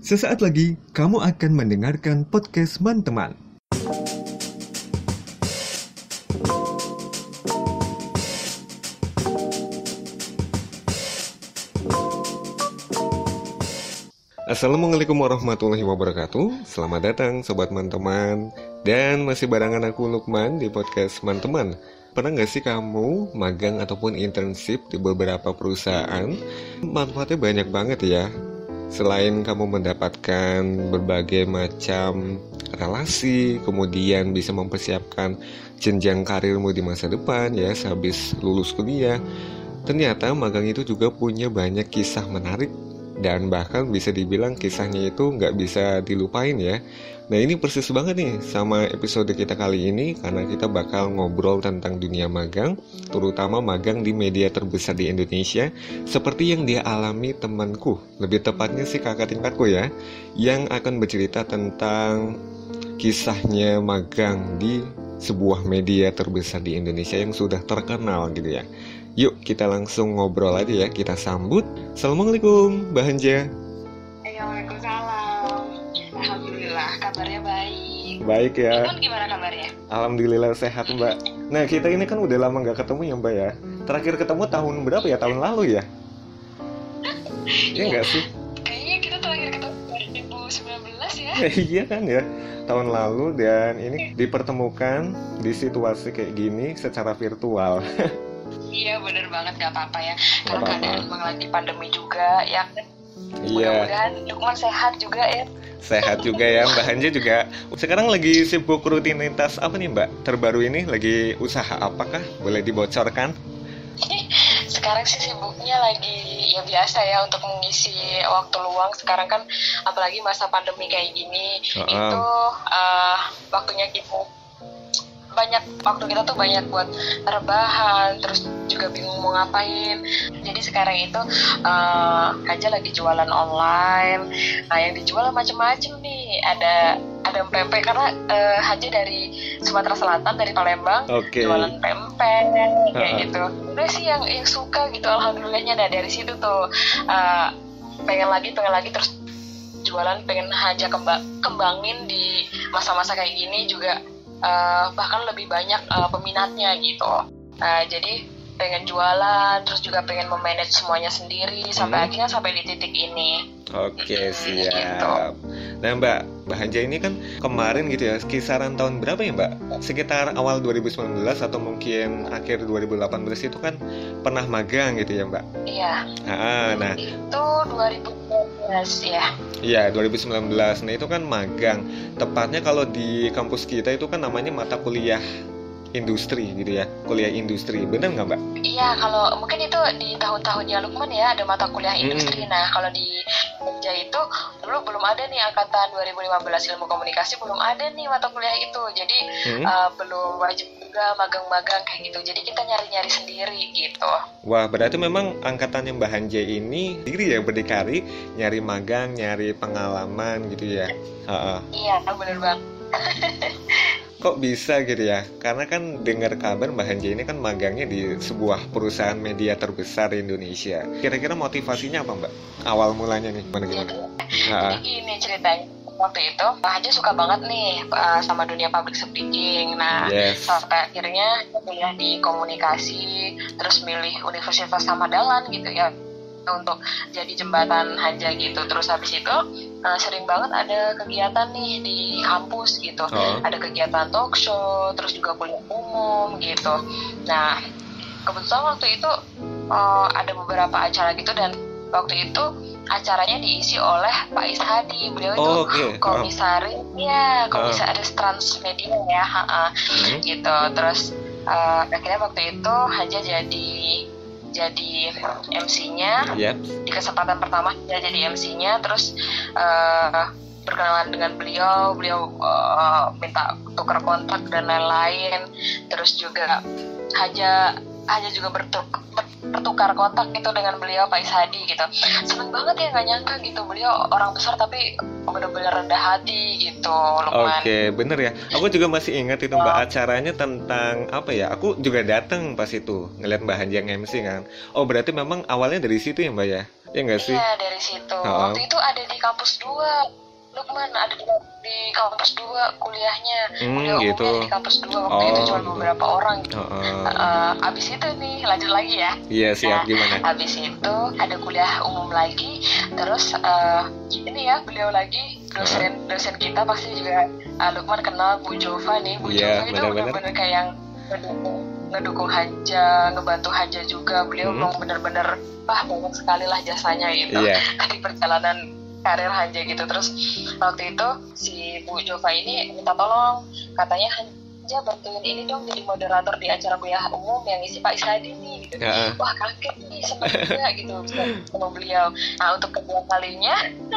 Sesaat lagi kamu akan mendengarkan podcast Man-teman. Assalamualaikum warahmatullahi wabarakatuh Selamat datang sobat man-teman Dan masih barengan aku Lukman di podcast man-teman Pernah gak sih kamu magang ataupun internship di beberapa perusahaan? Manfaatnya banyak banget ya Selain kamu mendapatkan berbagai macam relasi Kemudian bisa mempersiapkan jenjang karirmu di masa depan ya Sehabis lulus kuliah Ternyata magang itu juga punya banyak kisah menarik dan bahkan bisa dibilang kisahnya itu nggak bisa dilupain ya. Nah ini persis banget nih sama episode kita kali ini karena kita bakal ngobrol tentang dunia magang, terutama magang di media terbesar di Indonesia, seperti yang dia alami temanku, lebih tepatnya sih kakak tingkatku ya, yang akan bercerita tentang kisahnya magang di sebuah media terbesar di Indonesia yang sudah terkenal gitu ya. Yuk kita langsung ngobrol aja ya, kita sambut. Assalamualaikum, Mbak baik. Ya. Ibu gimana kabarnya? Alhamdulillah sehat Mbak. Nah kita ini kan udah lama nggak ketemu ya Mbak ya. Terakhir ketemu tahun berapa ya? Tahun lalu ya? Iya nggak sih? Kayaknya kita terakhir ketemu 2019 ya. iya kan ya. Tahun lalu dan ini dipertemukan di situasi kayak gini secara virtual. Iya bener banget gak apa-apa ya. Karena keadaan lagi pandemi juga ya. kan? Iya. Mudah-mudahan Lukman sehat juga ya. Sehat juga ya Mbak Hanja juga. Sekarang lagi sibuk rutinitas apa nih Mbak? Terbaru ini lagi usaha apakah? Boleh dibocorkan? Sekarang sih sibuknya lagi ya biasa ya untuk mengisi waktu luang. Sekarang kan apalagi masa pandemi kayak gini Heeh. itu eh, waktunya kita banyak waktu kita tuh banyak buat rebahan terus juga bingung mau ngapain. Jadi sekarang itu eh aja lagi jualan online. Nah yang dijual macem-macem nih. Ada ada pempek karena eh, Haja dari Sumatera Selatan dari Palembang Oke. jualan pempek kayak Ha-ha. gitu. Udah sih yang yang suka gitu alhamdulillahnya. Nah dari situ tuh eh, pengen lagi pengen lagi terus jualan pengen Haja kemba- kembangin di masa-masa kayak gini juga eh, bahkan lebih banyak eh, peminatnya gitu Eh, jadi pengen jualan terus juga pengen memanage semuanya sendiri sampai Hmm. akhirnya sampai di titik ini Oke Gitu. siap. Nah Mbak, Mbak Hanja ini kan kemarin gitu ya, kisaran tahun berapa ya Mbak? Sekitar awal 2019 atau mungkin akhir 2018 itu kan pernah magang gitu ya Mbak? iya Ah, nah itu 2019 ya iya 2019. Nah itu kan magang. Tepatnya kalau di kampus kita itu kan namanya mata kuliah industri gitu ya, kuliah industri. Bener nggak Mbak? Iya, kalau mungkin itu di tahun-tahunnya Lukman ya ada mata kuliah industri. Nah, kalau di Jogja itu dulu belum ada nih angkatan 2015 ilmu komunikasi belum ada nih mata kuliah itu. Jadi Hmm? eh, belum wajib juga magang-magang kayak gitu. Jadi kita nyari-nyari sendiri gitu. Wah, berarti memang angkatannya Mbak Hanja ini diri ya berdikari, nyari magang, nyari pengalaman gitu ya. Ha-ha. Iya, bener banget. Kok bisa gitu ya? Karena kan dengar kabar Mbak Hanja ini kan magangnya di sebuah perusahaan media terbesar di Indonesia. Kira-kira motivasinya apa Mbak? Awal mulanya nih, gimana gimana? Jadi gini ceritanya waktu itu Haja suka banget nih eh, sama dunia public speaking. Nah, Yes. sampai akhirnya kuliah di komunikasi terus milih Universitas Samadalan gitu ya untuk jadi jembatan Hanja gitu. Terus habis itu eh, sering banget ada kegiatan nih di kampus gitu. Oh. ada kegiatan talk show terus juga kuliah umum gitu. Nah kebetulan waktu itu eh, ada beberapa acara gitu dan waktu itu acaranya diisi oleh Pak Ishadi. Beliau itu Oh, oke. komisaris. Ya komisaris transmedia ya ha, ha Hmm. gitu. Terus eh, akhirnya waktu itu Haja jadi jadi MC-nya Yep. di kesempatan pertama dia jadi MC-nya terus eh, berkenalan dengan beliau beliau eh, minta tukar kontak dan lain-lain terus juga Haja Haja juga bertuk, ber- bertukar kontak gitu dengan beliau Pak Ishadi gitu seneng banget ya nggak nyangka gitu beliau orang besar tapi bener-bener rendah hati gitu Lukman Oke, bener ya. Aku juga masih ingat itu Mbak acaranya tentang apa ya? Aku juga datang pas itu ngeliat Mbak Hanjang MC kan. Oh berarti memang awalnya dari situ ya Mbak ya? ya nggak sih Iya dari situ. Oh. Waktu itu ada di kampus 2 Lukman ada di, di kampus 2 kuliahnya. Hmm, Kuliah gitu. di kampus 2 waktu itu Oh, cuma gitu. beberapa orang. Heeh. Eh, abis itu nih lanjut lagi ya. iya siap Nah, gimana Habis itu ada kuliah umum lagi, terus eh, ini ya beliau lagi dosen dosen kita pasti juga eh, Lukman kenal Bu Jova nih. Bu Iya, Jova itu benar-benar. kayak yang ngedukung, Hanja, ngebantu Hanja juga. Beliau Hmm. memang benar-benar wah banyak sekali lah jasanya gitu iya di perjalanan karir Hanja gitu. Terus waktu itu si Bu Jova ini minta tolong, katanya Hanja bantuin ini dong jadi moderator di acara kuliah umum yang isi Pak Ishadi nih gitu Heeh. wah kaget nih juga gitu ketemu beliau nah untuk kedua kalinya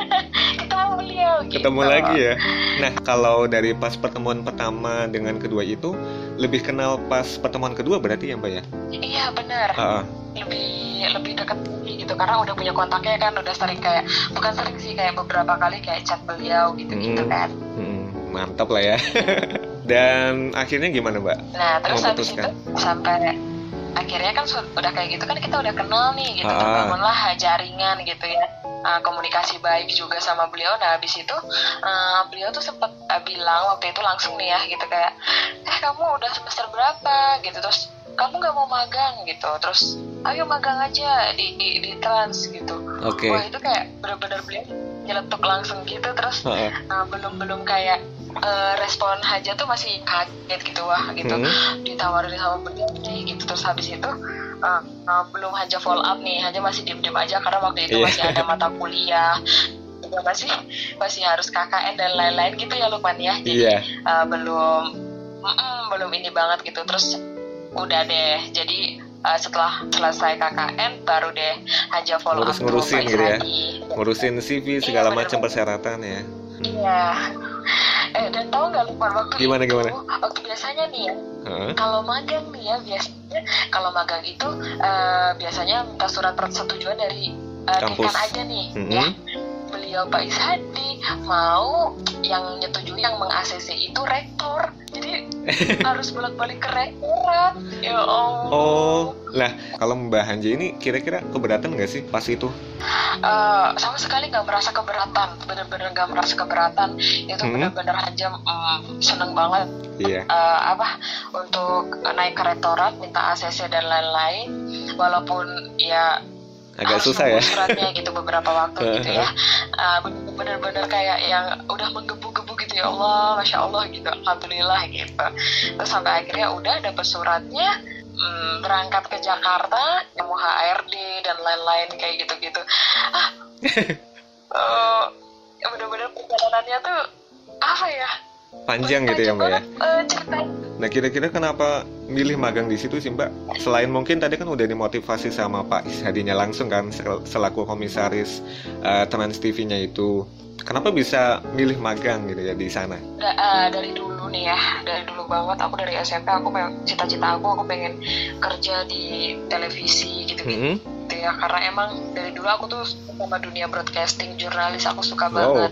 ketemu beliau gitu. ketemu lagi ya nah kalau dari pas pertemuan pertama dengan kedua itu lebih kenal pas pertemuan kedua berarti ya mbak ya iya benar Heeh. Lebih lebih dekat gitu. Karena udah punya kontaknya kan udah sering kayak bukan sering sih kayak beberapa kali kayak chat beliau gitu gitu Hmm. kan. Hmm, mantap lah ya. Dan akhirnya gimana mbak? Nah terus habis itu sampai akhirnya kan udah kayak gitu kan kita udah kenal nih gitu Ah. terbangunlah jaringan gitu ya. Uh, komunikasi baik juga sama beliau. Nah habis itu uh, beliau tuh sempat uh, bilang waktu itu langsung nih ya gitu kayak eh kamu udah semester berapa? Gitu. Terus kamu nggak mau magang gitu. Terus ayo magang aja di di, di trans gitu. Oke. Wah itu kayak bener-bener beliau nyeletuk langsung gitu. Terus Heeh. uh, belum belum kayak uh, respon Haja tuh masih kaget gitu. Wah gitu. Hmm. ditawarin sama beliau gitu. Terus habis itu uh, uh, belum Haja follow up nih. Haja masih diem diem aja karena waktu itu Iya. masih ada mata kuliah. Juga masih masih harus KKN dan lain-lain gitu ya Lukman ya. Jadi iya. uh, belum belum ini banget gitu. Terus udah deh jadi uh, setelah selesai KKN baru deh Haja follow up tuh Ngurus-ngurusin Pak gitu ya. Ishadi. ngurusin CV segala Iya, macam persyaratan ya Iya. Eh dan tahu nggak Lukman waktu Gimana, itu gimana? waktu biasanya nih ya Heeh. kalau magang nih ya biasanya kalau magang itu eh, biasanya minta surat persetujuan dari Kampus. dekan aja nih Mhm. ya beliau Pak Ishadi mau yang nyetujui yang meng-ACC itu rektor jadi harus bolak-balik ke rektorat ya Allah. Oh lah kalau mbak Hanja ini kira-kira keberatan nggak sih pas itu? Eh, sama sekali nggak merasa keberatan bener-bener nggak merasa keberatan. Itu Mhm. bener-bener aja mm, seneng banget. Iya. Eh, apa untuk naik ke rektorat minta ACC dan lain-lain. Walaupun ya agak harus susah ya. suratnya gitu beberapa waktu gitu ya. Eh, bener-bener kayak yang udah menggebu-gebu gitu ya Allah masya Allah gitu. Alhamdulillah gitu. Terus sampai akhirnya udah dapet suratnya mm, berangkat ke Jakarta nemu HRD dan lain-lain kayak gitu-gitu. Ah eh, bener-bener perjalanannya tuh apa ya panjang gitu ya mbak ya Eh, Nah kira-kira kenapa milih magang di situ sih Mbak? Selain mungkin tadi kan udah dimotivasi sama Pak Ishadinya langsung kan sel- selaku komisaris eh, Trans TV-nya itu. Kenapa bisa milih magang gitu ya di sana? Da- eh, dari dulu nih ya dari dulu banget aku dari SMP aku cita-cita aku aku pengen kerja di televisi gitu Hmm? Gitu ya. Karena emang dari dulu aku tuh sama dunia broadcasting jurnalis aku suka Wow. banget.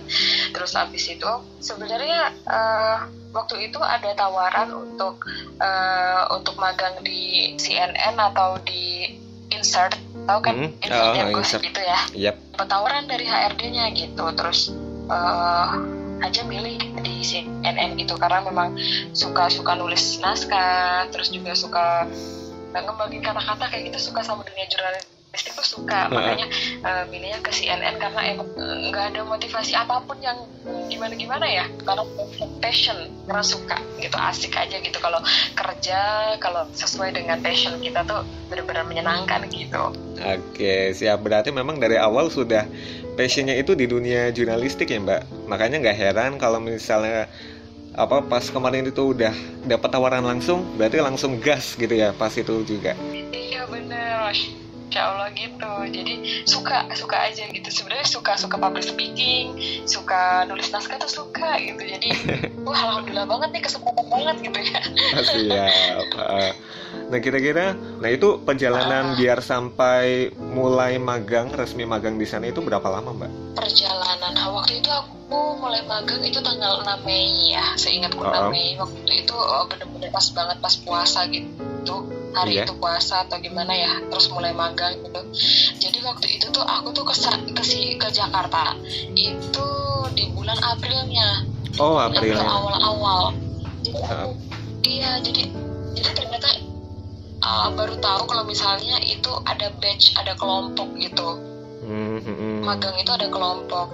Terus habis itu sebenarnya eh, waktu itu ada tawaran untuk eh, untuk magang di CNN atau di Insert. Tahu kan? Hmm, Insert oh, yang Insert. gitu ya. Dapat tawaran dari HRD-nya gitu. Terus eh, aja milih di CNN gitu. Karena memang suka suka nulis naskah terus juga suka ngembangin kata-kata kayak gitu suka sama dunia jurnalistik tuh suka. Makanya eh, milihnya ke CNN karena emang eh, nggak ada motivasi apa pun yang gimana gimana ya. Karena passion karena suka gitu. Asik aja gitu. Kalau kerja kalau sesuai dengan passion kita tuh benar-benar menyenangkan gitu. Oke, siap. Berarti memang dari awal sudah passionnya itu di dunia jurnalistik ya Mbak. Makanya nggak heran kalau misalnya apa pas kemarin itu udah dapat tawaran langsung, berarti langsung gas gitu ya pas itu juga. Iya bener, Masya Allah gitu. Jadi suka suka aja gitu. Sebenarnya suka suka public speaking, suka nulis naskah tuh suka gitu. Jadi wah alhamdulillah banget nih kesempatan banget gitu ya. Siap. Uh, Nah kira-kira, nah itu perjalanan biar sampai mulai magang resmi magang di sana itu berapa lama Mbak? Perjalanan nah, waktu itu aku mulai magang itu tanggal 6 Mei ya. Seingatku Oh. 6 Mei waktu itu oh, bener-bener pas banget pas puasa gitu. Hari Iya. itu puasa atau gimana ya terus mulai magang gitu. Jadi waktu itu tuh aku tuh ke ke, si- ke Jakarta. Itu di bulan Aprilnya. Oh April April. awal-awal. Aku iya jadi jadi ternyata uh, baru tahu kalau misalnya itu ada batch ada kelompok gitu Hmm, hmm, hmm. magang itu ada kelompok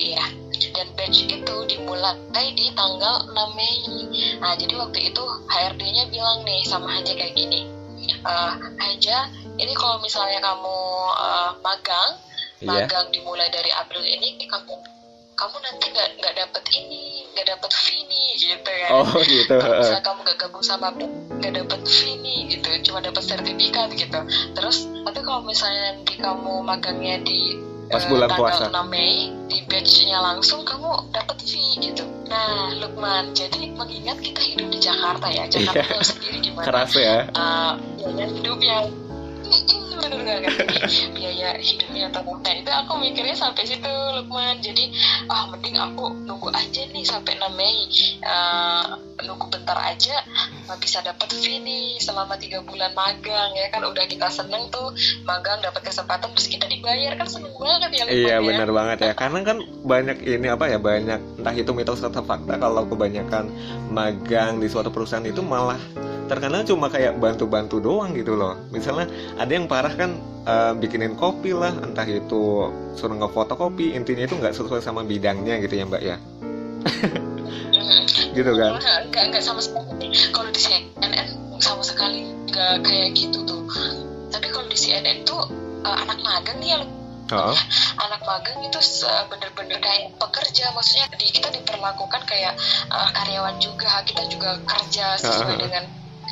iya dan batch itu dimulai di tanggal 6 Mei nah jadi waktu itu HRD-nya bilang nih sama Haja kayak gini "Eh, Haja ini kalau misalnya kamu eh, magang Iya. magang dimulai dari April ini kamu kamu nanti nggak nggak dapet ini nggak dapet nih gitu ya Oh gitu. kalau misalnya kamu gak gabung sama BEM gak dapet nih gitu cuma dapet sertifikat gitu terus tapi kalau misalnya nanti kamu magangnya di Pas eh, bulan tanggal puasa. 6 Mei di batchnya langsung kamu dapet fee gitu nah Lukman jadi mengingat kita hidup di Jakarta ya Jakarta tahu sendiri gimana Keras ya. eh, biaya hidupnya Biaya hidupnya tuh nah itu aku mikirnya sampai situ Lukman. Jadi ah mending aku nunggu aja nih sampai 6 Mei Eh, nunggu bentar aja bisa dapat fee nih selama tiga bulan magang ya kan? Udah kita seneng tuh magang dapat kesempatan terus kita dibayar. Kan seneng banget ya Lukman Iya ya. benar banget ya. Karena kan banyak ini apa ya banyak entah itu mitos atau fakta kalau kebanyakan magang di suatu perusahaan itu malah terkenal cuma kayak bantu-bantu doang gitu loh. Misalnya ada yang parah kan eh, bikinin kopi lah entah itu suruh ngefotokopi intinya itu nggak sesuai sama bidangnya gitu ya mbak ya? Gitu kan? Enggak, enggak sama sekali. Kalau di CNN sama sekali enggak kayak gitu tuh. Tapi kalau di CNN tuh eh, anak magang nih ya. Oh, anak magang itu bener-bener kayak pekerja. Maksudnya di, kita diperlakukan kayak eh, karyawan juga kita juga kerja sesuai Ah. dengan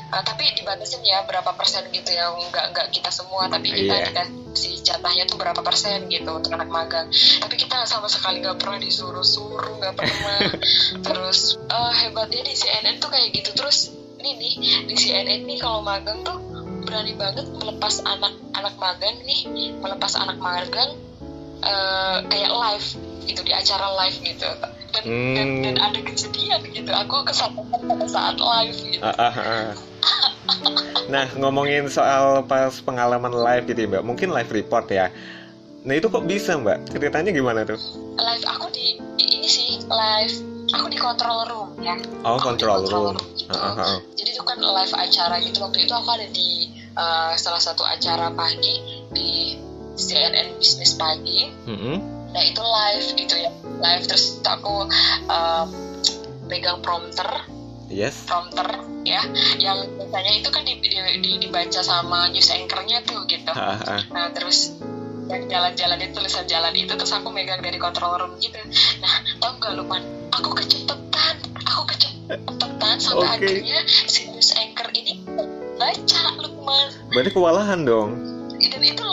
eh, tapi dibatasin ya berapa persen gitu ya nggak nggak kita semua tapi kita Iya. dikasih jatahnya tuh berapa persen gitu untuk anak magang. Tapi kita sama sekali nggak pernah disuruh-suruh nggak pernah. Terus eh, hebatnya di CNN tuh kayak gitu. Terus ini nih di CNN nih kalau magang tuh berani banget melepas anak-anak magang nih melepas anak magang eh, kayak live gitu di acara live gitu. Dan dan, Hmm. dan ada kejadian gitu. Aku pada saat live gitu Ah, ah, ah. Nah, ngomongin soal pas pengalaman live gitu ya, Mbak. Mungkin live report ya. Nah, itu kok bisa, Mbak? Ceritanya gimana tuh? live aku di, ini sih live aku di control room ya Oh, Aku di control room. gitu. Ah, ah, ah. jadi itu kan live acara gitu waktu itu aku ada di eh, salah satu acara pagi di CNN Business Pagi Mm-mm. nah itu live gitu ya live terus aku em, pegang prompter Yes. prompter ya yang biasanya itu kan di- di- di- dibaca sama news anchornya tuh gitu Ah, ah, ah. nah terus yang jalan-jalan itu tulisan jalan itu terus aku megang dari control room gitu nah tau nggak Lukman aku kecepetan aku kecepetan sampai Oke. akhirnya si news anchor ini baca Lukman Berarti kewalahan dong. dan itu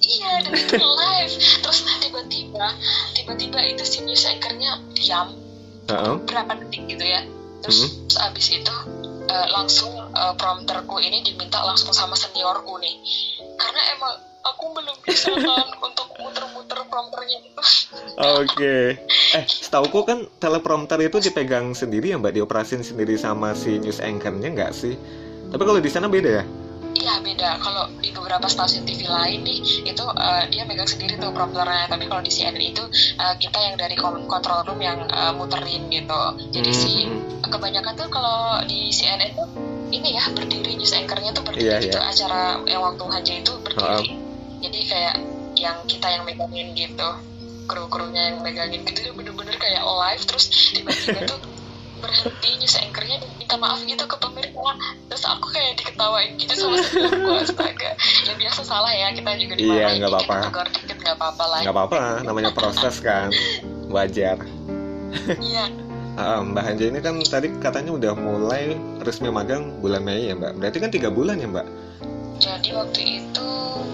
iya dan itu live terus tiba-tiba tiba-tiba itu si news anchornya diam Ah, ah. berapa detik gitu ya terus, terus abis itu eh, langsung eh, prompterku ini diminta langsung sama seniorku nih karena emang aku belum bisa kan untuk muter-muter prompternya itu Oke. Eh, setauku kan teleprompter itu dipegang sendiri ya, Mbak, dioperasin sendiri sama si news anchor-nya nggak sih? Tapi kalau di sana beda ya? Iya beda. Kalau di beberapa stasiun TV lain nih itu eh, dia megang sendiri tuh prompternya tapi kalau di CNN itu eh, kita yang dari control room yang eh, muterin gitu. Jadi Hmm, si hmm. kebanyakan tuh kalau di CNN tuh ini ya berdiri news anchornya tuh berdiri Iya, gitu. iya. acara yang waktu haji itu berdiri. Jadi kayak yang kita yang megangin gitu. Kru-krunya yang megangin gitu. Bener-bener kayak live terus tiba-tiba tuh berhenti news anchornya dan minta maaf gitu ke pemirsa terus aku kayak diketawain gitu sama seniorku astaga ya biasa salah ya kita juga Iya, dimarahin nggak dikit apa-apa. dikit nggak apa-apa lah Nggak apa-apa, namanya proses kan. Wajar. iya Mbak Hanja ini kan tadi katanya udah mulai resmi magang bulan Mei ya, Mbak. Berarti kan tiga bulan ya, Mbak? jadi waktu itu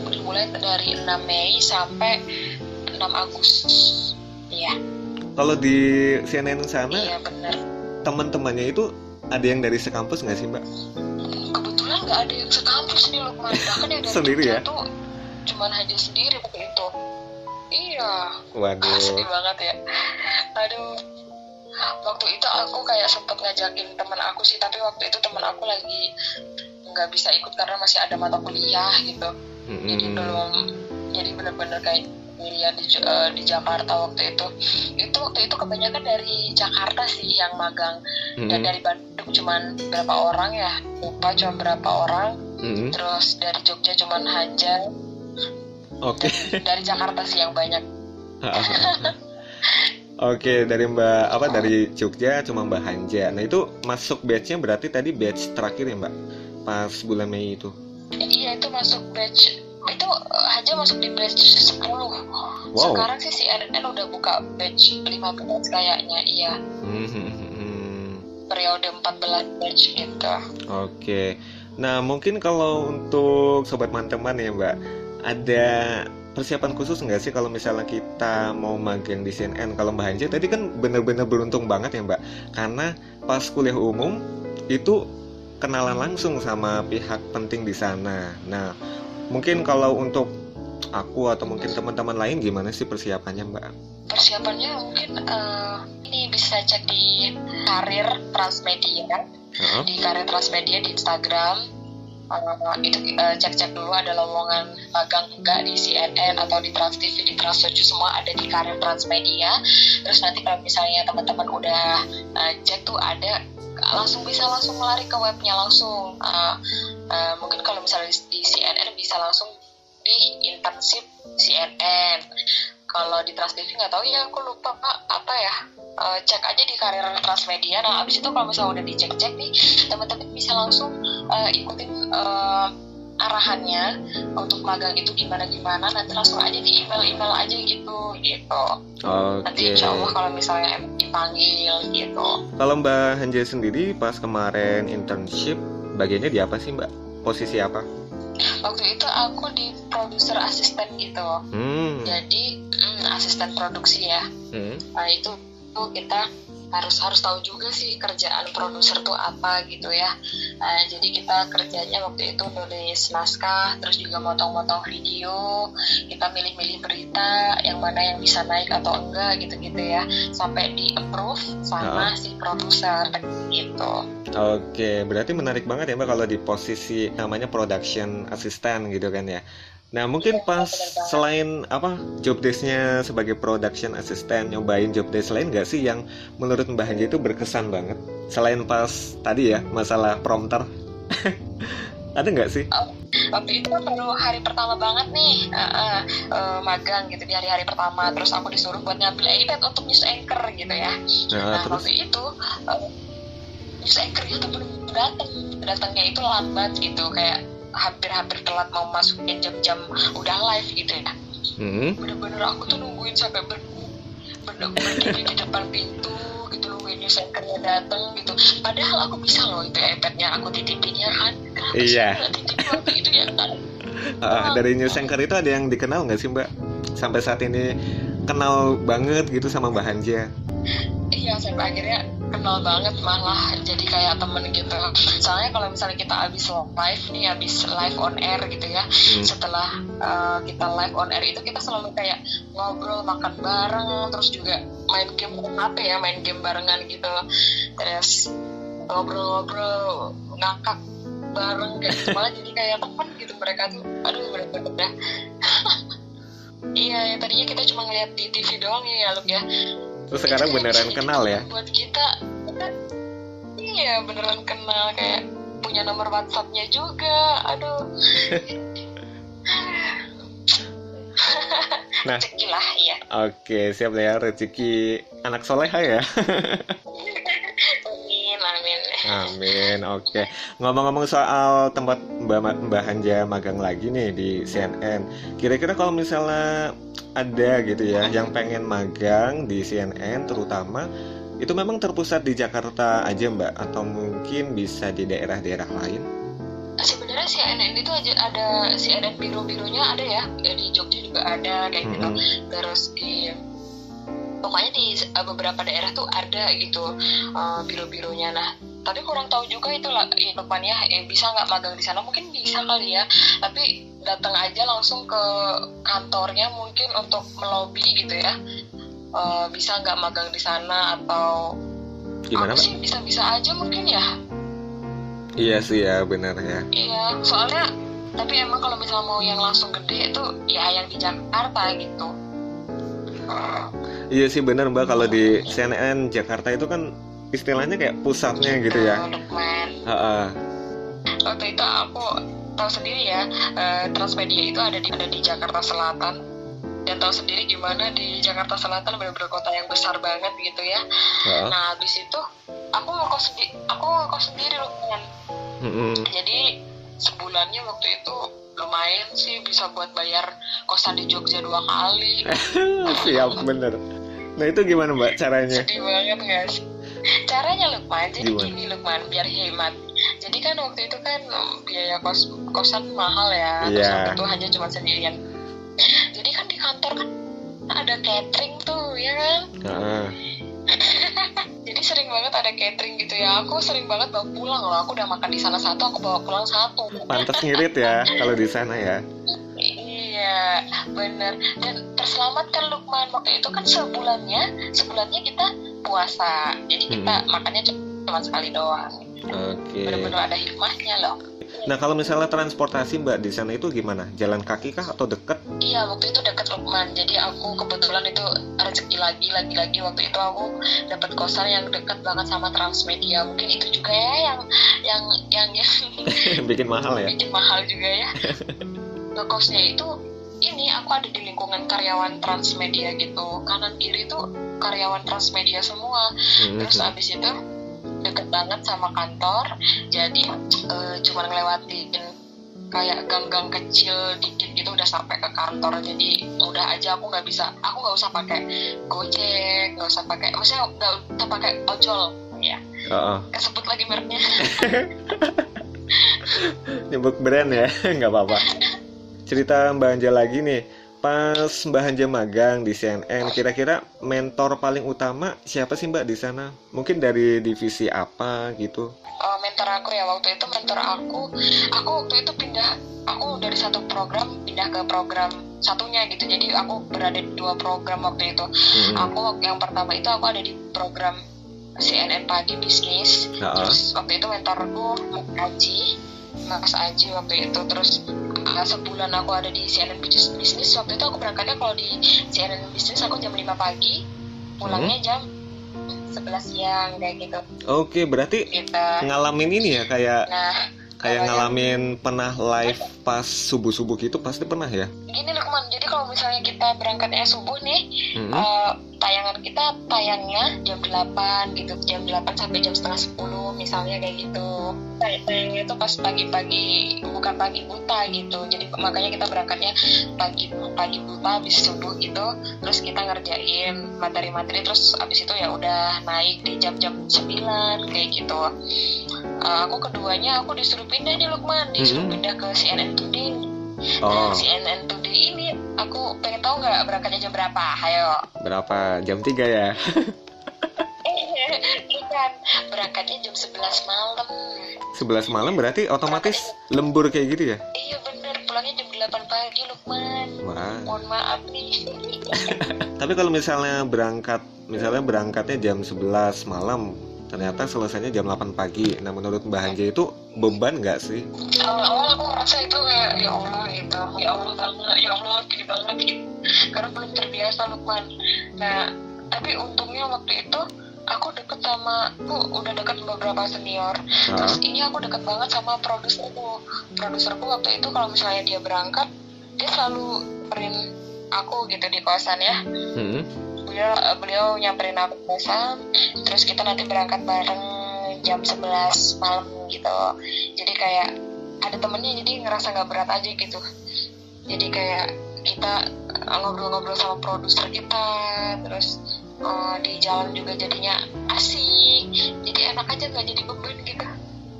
dimulai dari 6 Mei sampai 6 Agustus iya Kalau di CNN sana, iya bener teman-temannya itu ada yang dari sekampus nggak sih, Mbak? kebetulan nggak ada yang sekampus nih Lukman bahkan yang dari Sendiri Jogja ya? tuh cuman Haja sendiri waktu itu iya ah, Waduh. sedih banget ya aduh waktu itu aku kayak sempet ngajakin teman aku sih tapi waktu itu teman aku lagi nggak bisa ikut karena masih ada mata kuliah gitu Mm-mm. jadi belum jadi bener-bener kayak sendirian di, eh, di Jakarta waktu itu itu waktu itu kebanyakan dari Jakarta sih yang magang dan Mm-mm. dari Bandung cuman berapa orang ya lupa cuma berapa orang Mm-mm. terus dari Jogja cuman Hajar Oke. dari Jakarta sih yang banyak Oke, dari Mbak apa dari Jogja cuma Mbak Hanja. Nah, itu masuk batch-nya berarti tadi batch terakhir ya, Mbak? Pas bulan Mei itu. iya itu masuk batch itu eh, Haja masuk di batch 10 Wow. sekarang sih CNN udah buka batch 15 kayaknya iya Hmm. periode 14 batch gitu Oke. Nah, mungkin kalau untuk sobat manteman ya, Mbak, ada persiapan khusus nggak sih kalau misalnya kita mau magang di CNN? Kalau Mbak Hanja tadi kan benar-benar beruntung banget ya, Mbak, karena pas kuliah umum itu kenalan langsung sama pihak penting di sana. Nah, mungkin kalau untuk aku atau mungkin teman-teman lain gimana sih persiapannya, Mbak? persiapannya mungkin eh, ini bisa cek di karir Transmedia Heeh. di karir Transmedia di Instagram Eh, itu eh, cek-cek dulu ada lowongan magang enggak di CNN atau di Trans TV di Trans 7 semua ada di karir Transmedia terus nanti kalau misalnya teman-teman udah eh, cek tuh ada langsung bisa langsung lari ke webnya langsung. Eh, eh, mungkin kalau misalnya di, CNN bisa langsung di internship CNN kalau di Trans TV nggak tahu ya aku lupa pak. Apa ya? Eh, cek aja di karir Transmedia. Nah abis itu kalau misalnya udah dicek-cek nih teman-teman bisa langsung eh, ikutin eh, arahannya untuk magang itu gimana gimana nanti langsung aja di email email aja gitu gitu nanti Oke. insya Allah kalau misalnya dipanggil gitu Kalau Mbak Hanja sendiri pas kemarin internship bagiannya di apa sih Mbak? Posisi apa? waktu itu aku di produser asisten gitu Hmm. jadi mm, asisten produksi ya hmm. nah itu kita harus harus tahu juga sih kerjaan produser tuh apa gitu ya. Nah, jadi kita kerjanya waktu itu nulis naskah terus juga motong-motong video. Kita milih-milih berita yang mana yang bisa naik atau enggak gitu-gitu ya. Sampai di approve sama si produser gitu. Oke, berarti menarik banget ya Mbak kalau di posisi namanya production assistant gitu kan ya. Nah, mungkin pas selain apa job desk-nya sebagai production assistant nyobain job desk lain nggak sih yang menurut Mbak Hanja itu berkesan banget? Selain pas tadi ya masalah prompter. Ada nggak sih? waktu itu kan baru hari pertama banget nih uh, uh, uh, magang gitu di hari-hari pertama terus aku disuruh buat ngambil iPad untuk news anchor gitu ya Nah, Nah, terus waktu itu uh, news anchornya tuh belum datang datangnya itu lambat gitu kayak hampir-hampir telat mau masukin jam-jam udah live gitu ya hmm. bener-bener aku tuh nungguin sampai ber ber- berdiri di depan pintu gitu nungguin anchornya datang gitu padahal aku bisa loh itu iPadnya aku titipin ya kan Iya. itu ya kan Ah, dari news anchor itu ada yang dikenal nggak sih Mbak? Sampai saat ini kenal banget gitu sama Mbak Hanja. Iya sampai akhirnya kenal banget malah jadi kayak temen gitu. Soalnya kalau misalnya kita habis live nih, habis live on air gitu ya, Hmm. setelah uh, kita live on air itu kita selalu kayak ngobrol, makan bareng, terus juga main game apa ya, main game barengan gitu, terus ngobrol-ngobrol, ngakak bareng kayak gitu. Malah jadi kayak temen gitu mereka tuh. Aduh bener-bener dah. Iya yang tadinya kita cuma ngeliat di TV doang ya Luk ya Terus sekarang beneran kenal ya? buat kita iya beneran kenal kayak punya nomor WhatsAppnya juga aduh Nah. rezeki lah ya Oke, siap ya rezeki anak soleha ya. amin. Oke. Ngomong-ngomong soal tempat Mbak Mbak Hanja magang lagi nih di CNN. Kira-kira kalau misalnya ada gitu ya yang pengen magang di CNN terutama itu memang terpusat di Jakarta aja Mbak atau mungkin bisa di daerah-daerah lain? sebenarnya CNN itu aja ada CNN biru-birunya ada ya Ya, di Jogja juga ada kayak gitu Mm-mm. terus di pokoknya di uh, beberapa daerah tuh ada gitu uh, biru-birunya nah tapi kurang tahu juga itu lah ya, depannya eh, bisa nggak magang di sana? Mungkin bisa kali ya. Tapi datang aja langsung ke kantornya mungkin untuk melobi gitu ya. Uh, bisa nggak magang di sana atau Gimana, sih? Bisa-bisa aja mungkin ya. Iya sih ya, benar ya. iya soalnya tapi emang kalau misalnya mau yang langsung gede itu ya yang di Jakarta gitu. Iya sih benar Mbak, kalau di CNN Jakarta itu kan istilahnya kayak pusatnya gitu ya. Lukman Ha-ha. waktu itu aku tahu sendiri ya eh, Transmedia itu ada di ada di Jakarta Selatan dan tahu sendiri gimana di Jakarta Selatan benar-benar kota yang besar banget gitu ya Ha-ha. nah habis itu aku ngekos sendiri aku ngekos sendiri Lukman Mm-mm. jadi sebulannya waktu itu lumayan sih bisa buat bayar kosan di Jogja dua kali Siap bener. Nah itu gimana Mbak caranya? sedih banget gak sih caranya Lukman jadi Gimana? gini Lukman biar hemat jadi kan waktu itu kan biaya kos kosan mahal ya terus Iya. waktu itu hanya cuma sendirian jadi kan di kantor kan ada catering tuh ya kan Ha-ha. jadi sering banget ada catering gitu ya aku sering banget bawa pulang loh aku udah makan di sana satu aku bawa pulang satu Pantas ngirit ya kalau di sana ya. Iya, bener. Dan terselamatkan Lukman waktu itu kan sebulannya, sebulannya kita puasa. Jadi kita Hmm. makannya cuma sekali doang. Oke. Bener-bener ada hikmahnya loh. Nah kalau misalnya transportasi Mbak di sana itu gimana? Jalan kaki kah atau deket? Iya, waktu itu deket Lukman. Jadi aku kebetulan itu rezeki lagi, lagi-lagi waktu itu aku dapat kosan yang deket banget sama Transmedia. Mungkin itu juga ya yang yang yang yang Bikin mahal ya? bikin mahal juga ya. Ngekosnya itu ini aku ada di lingkungan karyawan Transmedia gitu. Kanan kiri itu karyawan Transmedia semua. Hmm. Terus abis itu deket banget sama kantor. Jadi eh, cuma ngelewatin kayak gang-gang kecil dikit gitu udah sampai ke kantor jadi udah aja aku nggak bisa aku nggak usah pakai gojek nggak usah pakai maksudnya nggak usah pakai ojol ya Oh, kesebut lagi mereknya nyebut brand ya, nggak apa-apa. Cerita Mbak Anja lagi nih, pas Mbak Anja magang di CNN, kira-kira mentor paling utama siapa sih Mbak di sana? Mungkin dari divisi apa gitu? Oh, mentor aku ya waktu itu mentor aku aku waktu itu pindah aku dari satu program pindah ke program satunya gitu jadi aku berada di dua program waktu itu Hmm. aku yang pertama itu aku ada di program CNN pagi bisnis Ha-ha. terus waktu itu mentorku Mas Aji Mas Aji waktu itu. Terus uh, sebulan aku ada di CNN bisnis bisnis waktu itu aku berangkatnya kalau di CNN bisnis aku jam 5 pagi. Pulangnya jam 11 siang kayak gitu. Oke, berarti gitu. ngalamin ini ya kayak nah kayak ngalamin pernah live pas subuh-subuh gitu pasti pernah ya? Gini Lukman jadi kalau misalnya kita berangkatnya subuh nih Hmm. eh, tayangan kita tayangnya jam 8 gitu jam 8 sampai jam setengah 10 misalnya kayak gitu. Tay- tayangnya itu pas pagi-pagi bukan pagi buta gitu. Jadi makanya kita berangkatnya pagi pagi buta habis subuh gitu. Terus kita ngerjain materi-materi terus habis itu ya udah naik di jam-jam 9 kayak gitu. Eh, aku keduanya aku disuruh pindah nih Lukman. Disuruh Mhm. pindah ke CNN Today Oh, Nah, CNN Today ini aku pengen tahu nggak berangkatnya jam berapa? Ayo. berapa? Jam 3 ya? Bukan, berangkatnya jam 11 malam. 11 malam berarti otomatis lembur kayak gitu ya? Iya bener, pulangnya jam 8 pagi Lukman. Wah. Mohon maaf nih. Tapi kalau misalnya berangkat, misalnya berangkatnya jam 11 malam, ternyata selesainya jam 8 pagi. Nah, menurut Mbak Hanja itu beban nggak sih? Awal-awal aku ngerasa itu kayak ya Allah gitu, ya Allah banget, ya Allah gini banget gitu. Karena belum terbiasa Lukman. Nah, tapi untungnya waktu itu aku deket sama, aku udah deket beberapa senior. Terus ini aku deket banget sama produserku. Produserku waktu itu kalau misalnya dia berangkat, dia selalu nyamperin aku gitu di kosan ya. Hmm. Beliau, beliau nyamperin aku kosan, terus kita nanti berangkat bareng jam 11 malam gitu. Jadi kayak ada temennya jadi ngerasa nggak berat aja gitu. Jadi kayak kita uh, ngobrol-ngobrol sama produser kita, terus uh, di jalan juga jadinya asik. Jadi enak aja nggak jadi beban gitu.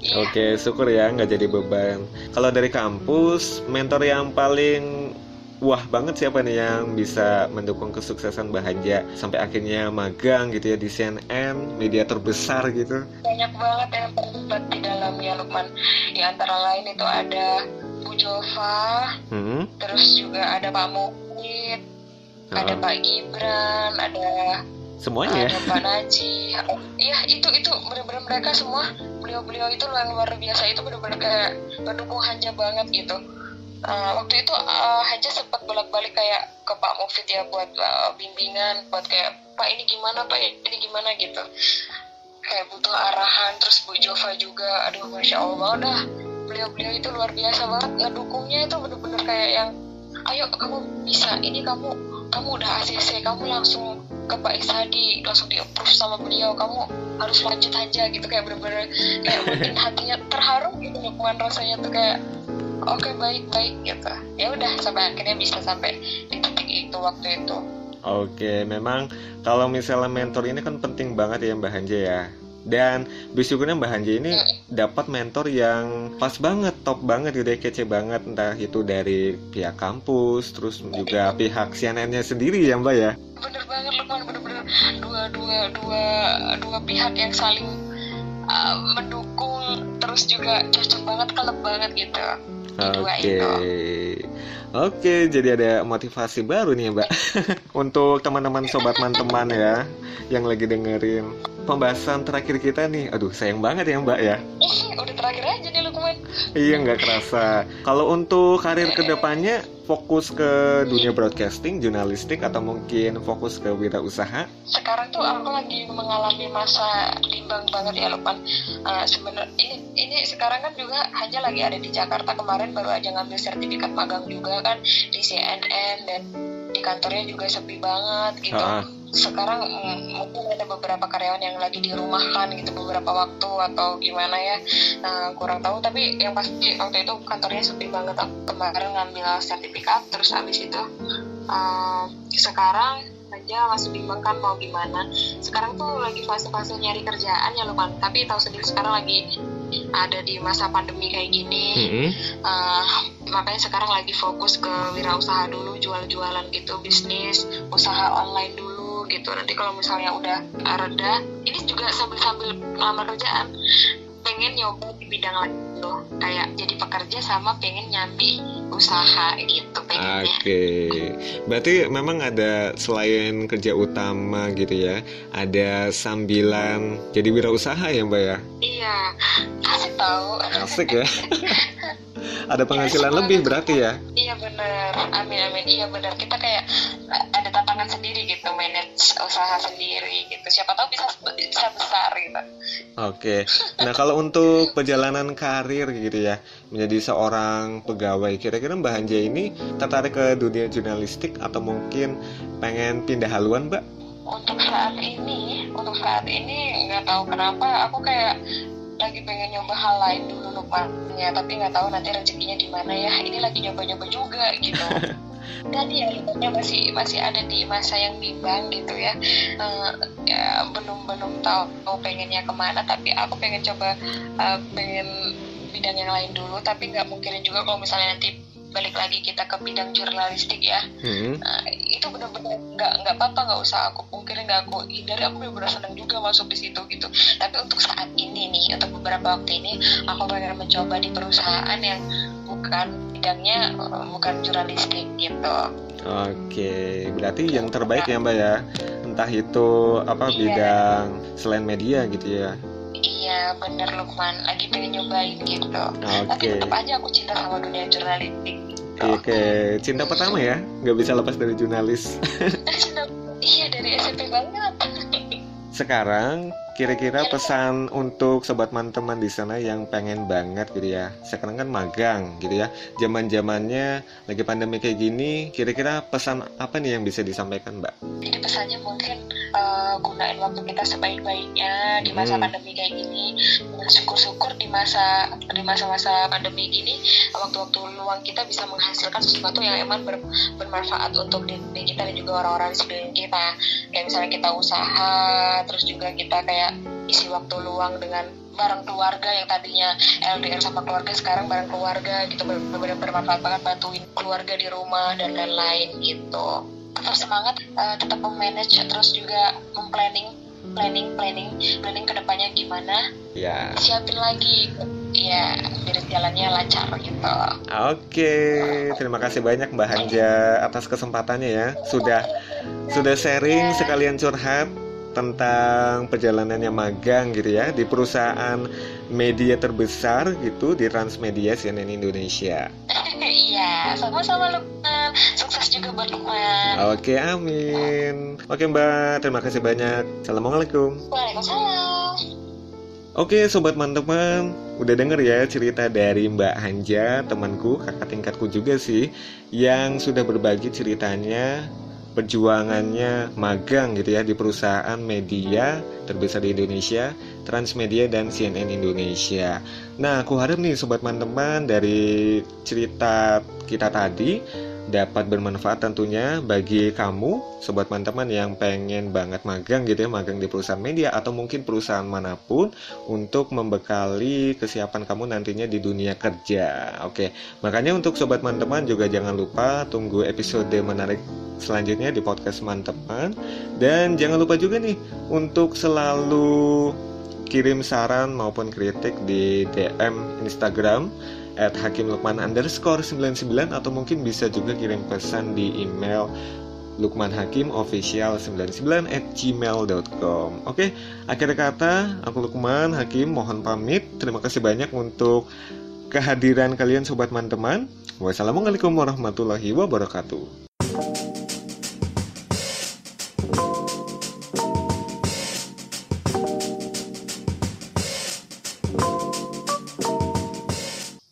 Iya. Oke, syukur ya nggak jadi beban. Kalau dari kampus, mentor yang paling wah banget siapa nih yang bisa mendukung kesuksesan Mbak Hanja sampai akhirnya magang gitu ya di CNN, media terbesar gitu. banyak banget yang terlibat di dalamnya Lukman ya antara lain itu ada Bu Jova Hmm. terus juga ada Pak Mukit ada Ah. Pak Gibran ada semuanya ada Pak Naji iya itu itu benar-benar mereka semua beliau-beliau itu yang luar biasa itu benar-benar kayak mendukung Hanja banget gitu uh, waktu itu uh, Hanja sempat bolak-balik kayak ke Pak Mufid ya buat uh, bimbingan buat kayak Pak ini gimana Pak? Ini gimana? gitu. Kayak butuh arahan terus Bu Jova juga aduh masya Allah dah. Beliau-beliau itu luar biasa banget ngedukungnya itu bener-bener kayak yang ayo kamu bisa ini kamu kamu udah ACC kamu langsung ke Pak Isadi langsung di approve sama beliau kamu harus lanjut aja gitu. Kayak bener-bener kayak bikin hatinya terharu gitu Lukman rasanya tuh kayak oke okay, baik baik gitu ya udah sampai akhirnya bisa sampai di titik itu waktu itu Oke, memang kalau misalnya mentor ini kan penting banget ya Mbak Hanja ya. Dan bersyukurnya Mbak Hanja ini dapat mentor yang pas banget, top banget gitu ya, kece banget. Entah itu dari pihak kampus, terus juga pihak CNN-nya sendiri ya Mbak ya. Bener banget Lukman, bener-bener dua, dua, dua, dua pihak yang saling uh, mendukung, terus juga cocok banget, kelep banget gitu. Oke. Okay. Oke, jadi ada motivasi baru nih Mbak Untuk teman-teman sobat manteman ya Yang lagi dengerin Pembahasan terakhir kita nih. Aduh sayang banget ya Mbak ya. Udah terakhir aja nih Lukman. Iya nggak kerasa. Kalau untuk karir ke depannya Fokus ke dunia broadcasting, jurnalistik Atau mungkin fokus ke wirausaha? Sekarang tuh aku lagi mengalami masa bimbang banget ya Lukman. Uh, Sebenarnya ini, ini sekarang kan juga hanya lagi ada di Jakarta. Kemarin baru aja ngambil sertifikat magang juga kan di CNN dan di kantornya juga sepi banget gitu. Uh. Sekarang mm, mungkin ada beberapa karyawan yang lagi dirumahkan gitu beberapa waktu atau gimana ya nah, kurang tahu tapi yang pasti waktu itu kantornya sepi banget kemarin ngambil sertifikat terus habis itu uh, sekarang aja masih bingung kan mau gimana sekarang tuh lagi fase-fase nyari kerjaan ya lupa tapi tahu sendiri sekarang lagi ada di masa pandemi kayak gini. Mm -hmm. uh, makanya sekarang lagi fokus ke wirausaha dulu jual-jualan gitu bisnis usaha online dulu gitu. Nanti kalau misalnya udah reda ini juga sambil-sambil ngelamar kerjaan pengen nyoba di bidang lain tuh kayak jadi pekerja sama pengen nyambi usaha gitu pengennya. Oke, okay. berarti memang ada selain kerja utama gitu ya, ada sambilan jadi wirausaha ya mbak ya? Iya, kasih tahu. Asik ya. ada penghasilan ya, lebih berarti ya? Iya benar, amin amin. Iya benar. Kita kayak ada tantangan sendiri gitu, usaha sendiri gitu. Siapa tahu bisa bisa besar gitu. Oke. Nah kalau untuk perjalanan karir gitu ya, menjadi seorang pegawai, kira-kira Mbak Hanja ini tertarik ke dunia jurnalistik atau mungkin pengen pindah haluan, Mbak? Untuk saat ini, untuk saat ini nggak tahu kenapa aku kayak lagi pengen nyoba hal lain dulu lupanya tapi nggak tahu nanti rezekinya di mana ya ini lagi nyoba-nyoba juga gitu dan ya lupanya masih masih ada di masa yang bimbang gitu ya, uh, ya belum belum tahu mau pengennya ke mana tapi aku pengen coba uh, pengen bidang yang lain dulu. Tapi nggak mungkin juga kalau misalnya nanti balik lagi kita ke bidang jurnalistik ya. Hmm. nah, itu benar-benar nggak nggak apa-apa nggak usah aku mungkin nggak aku hindari. Aku benar-benar senang juga masuk di situ gitu. Tapi untuk saat ini nih untuk beberapa waktu ini aku pengen mencoba di perusahaan yang bukan bidangnya bukan jurnalistik gitu Oke, berarti yang terbaik ya Mbak ya, entah itu apa iya. bidang selain media gitu ya. Iya bener Lukman lagi pengen nyobain gitu okay. tapi tetap aja aku cinta sama dunia jurnalistik Oke, okay. cinta pertama ya, nggak bisa lepas dari jurnalis. iya dari SMP banget. Sekarang kira-kira pesan untuk sobat teman-teman di sana yang pengen banget gitu ya. Sekarang kan magang gitu ya. Zaman zamannya lagi pandemi kayak gini kira-kira pesan apa nih yang bisa disampaikan mbak? Jadi pesannya mungkin uh, gunain waktu kita sebaik-baiknya di masa hmm. pandemi kayak gini. Syukur-syukur di masa di masa-masa pandemi gini waktu-waktu luang kita bisa menghasilkan sesuatu yang emang ber, bermanfaat untuk diri kita dan juga orang-orang di sekeliling kita. Kayak misalnya kita usaha terus juga kita kayak isi waktu luang dengan bareng keluarga yang tadinya LDR sama keluarga sekarang bareng keluarga gitu. Benar-benar bermanfaat banget bantuin keluarga di rumah dan lain-lain gitu. Tetap semangat uh, tetap memanage terus juga memplanning planning planning planning ke depannya gimana. Ya siapin lagi. Ya biar jalannya lancar gitu. Oke terima kasih banyak Mbak Hanja atas kesempatannya ya. Sudah sudah sharing sekalian curhat tentang perjalanannya magang gitu ya di perusahaan media terbesar gitu di Transmedia CNN Indonesia. Iya, sama-sama Lukman. Sukses juga buat Lukman. Oke, amin. Oke Mbak, terima kasih banyak. Assalamualaikum. Waalaikumsalam. Oke sobat teman-teman, udah denger ya cerita dari Mbak Hanja, temanku, kakak tingkatku juga sih, yang sudah berbagi ceritanya perjuangannya magang gitu ya di perusahaan media terbesar di Indonesia, Transmedia dan CNN Indonesia. Nah, aku harap nih sobat teman-teman dari cerita kita tadi dapat bermanfaat tentunya bagi kamu, sobat teman-teman yang pengen banget magang gitu ya, magang di perusahaan media atau mungkin perusahaan mana pun untuk membekali kesiapan kamu nantinya di dunia kerja. Oke, makanya untuk sobat teman-teman juga jangan lupa tunggu episode menarik selanjutnya di podcast teman-teman dan jangan lupa juga nih untuk selalu kirim saran maupun kritik di DM Instagram at Hakim Lukman underscore 99 atau mungkin bisa juga kirim pesan di email Lukman Hakim official 99 at gmail.com Oke, akhir kata aku Lukman Hakim mohon pamit. Terima kasih banyak untuk kehadiran kalian sobat teman-teman Wassalamualaikum warahmatullahi wabarakatuh